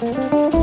Música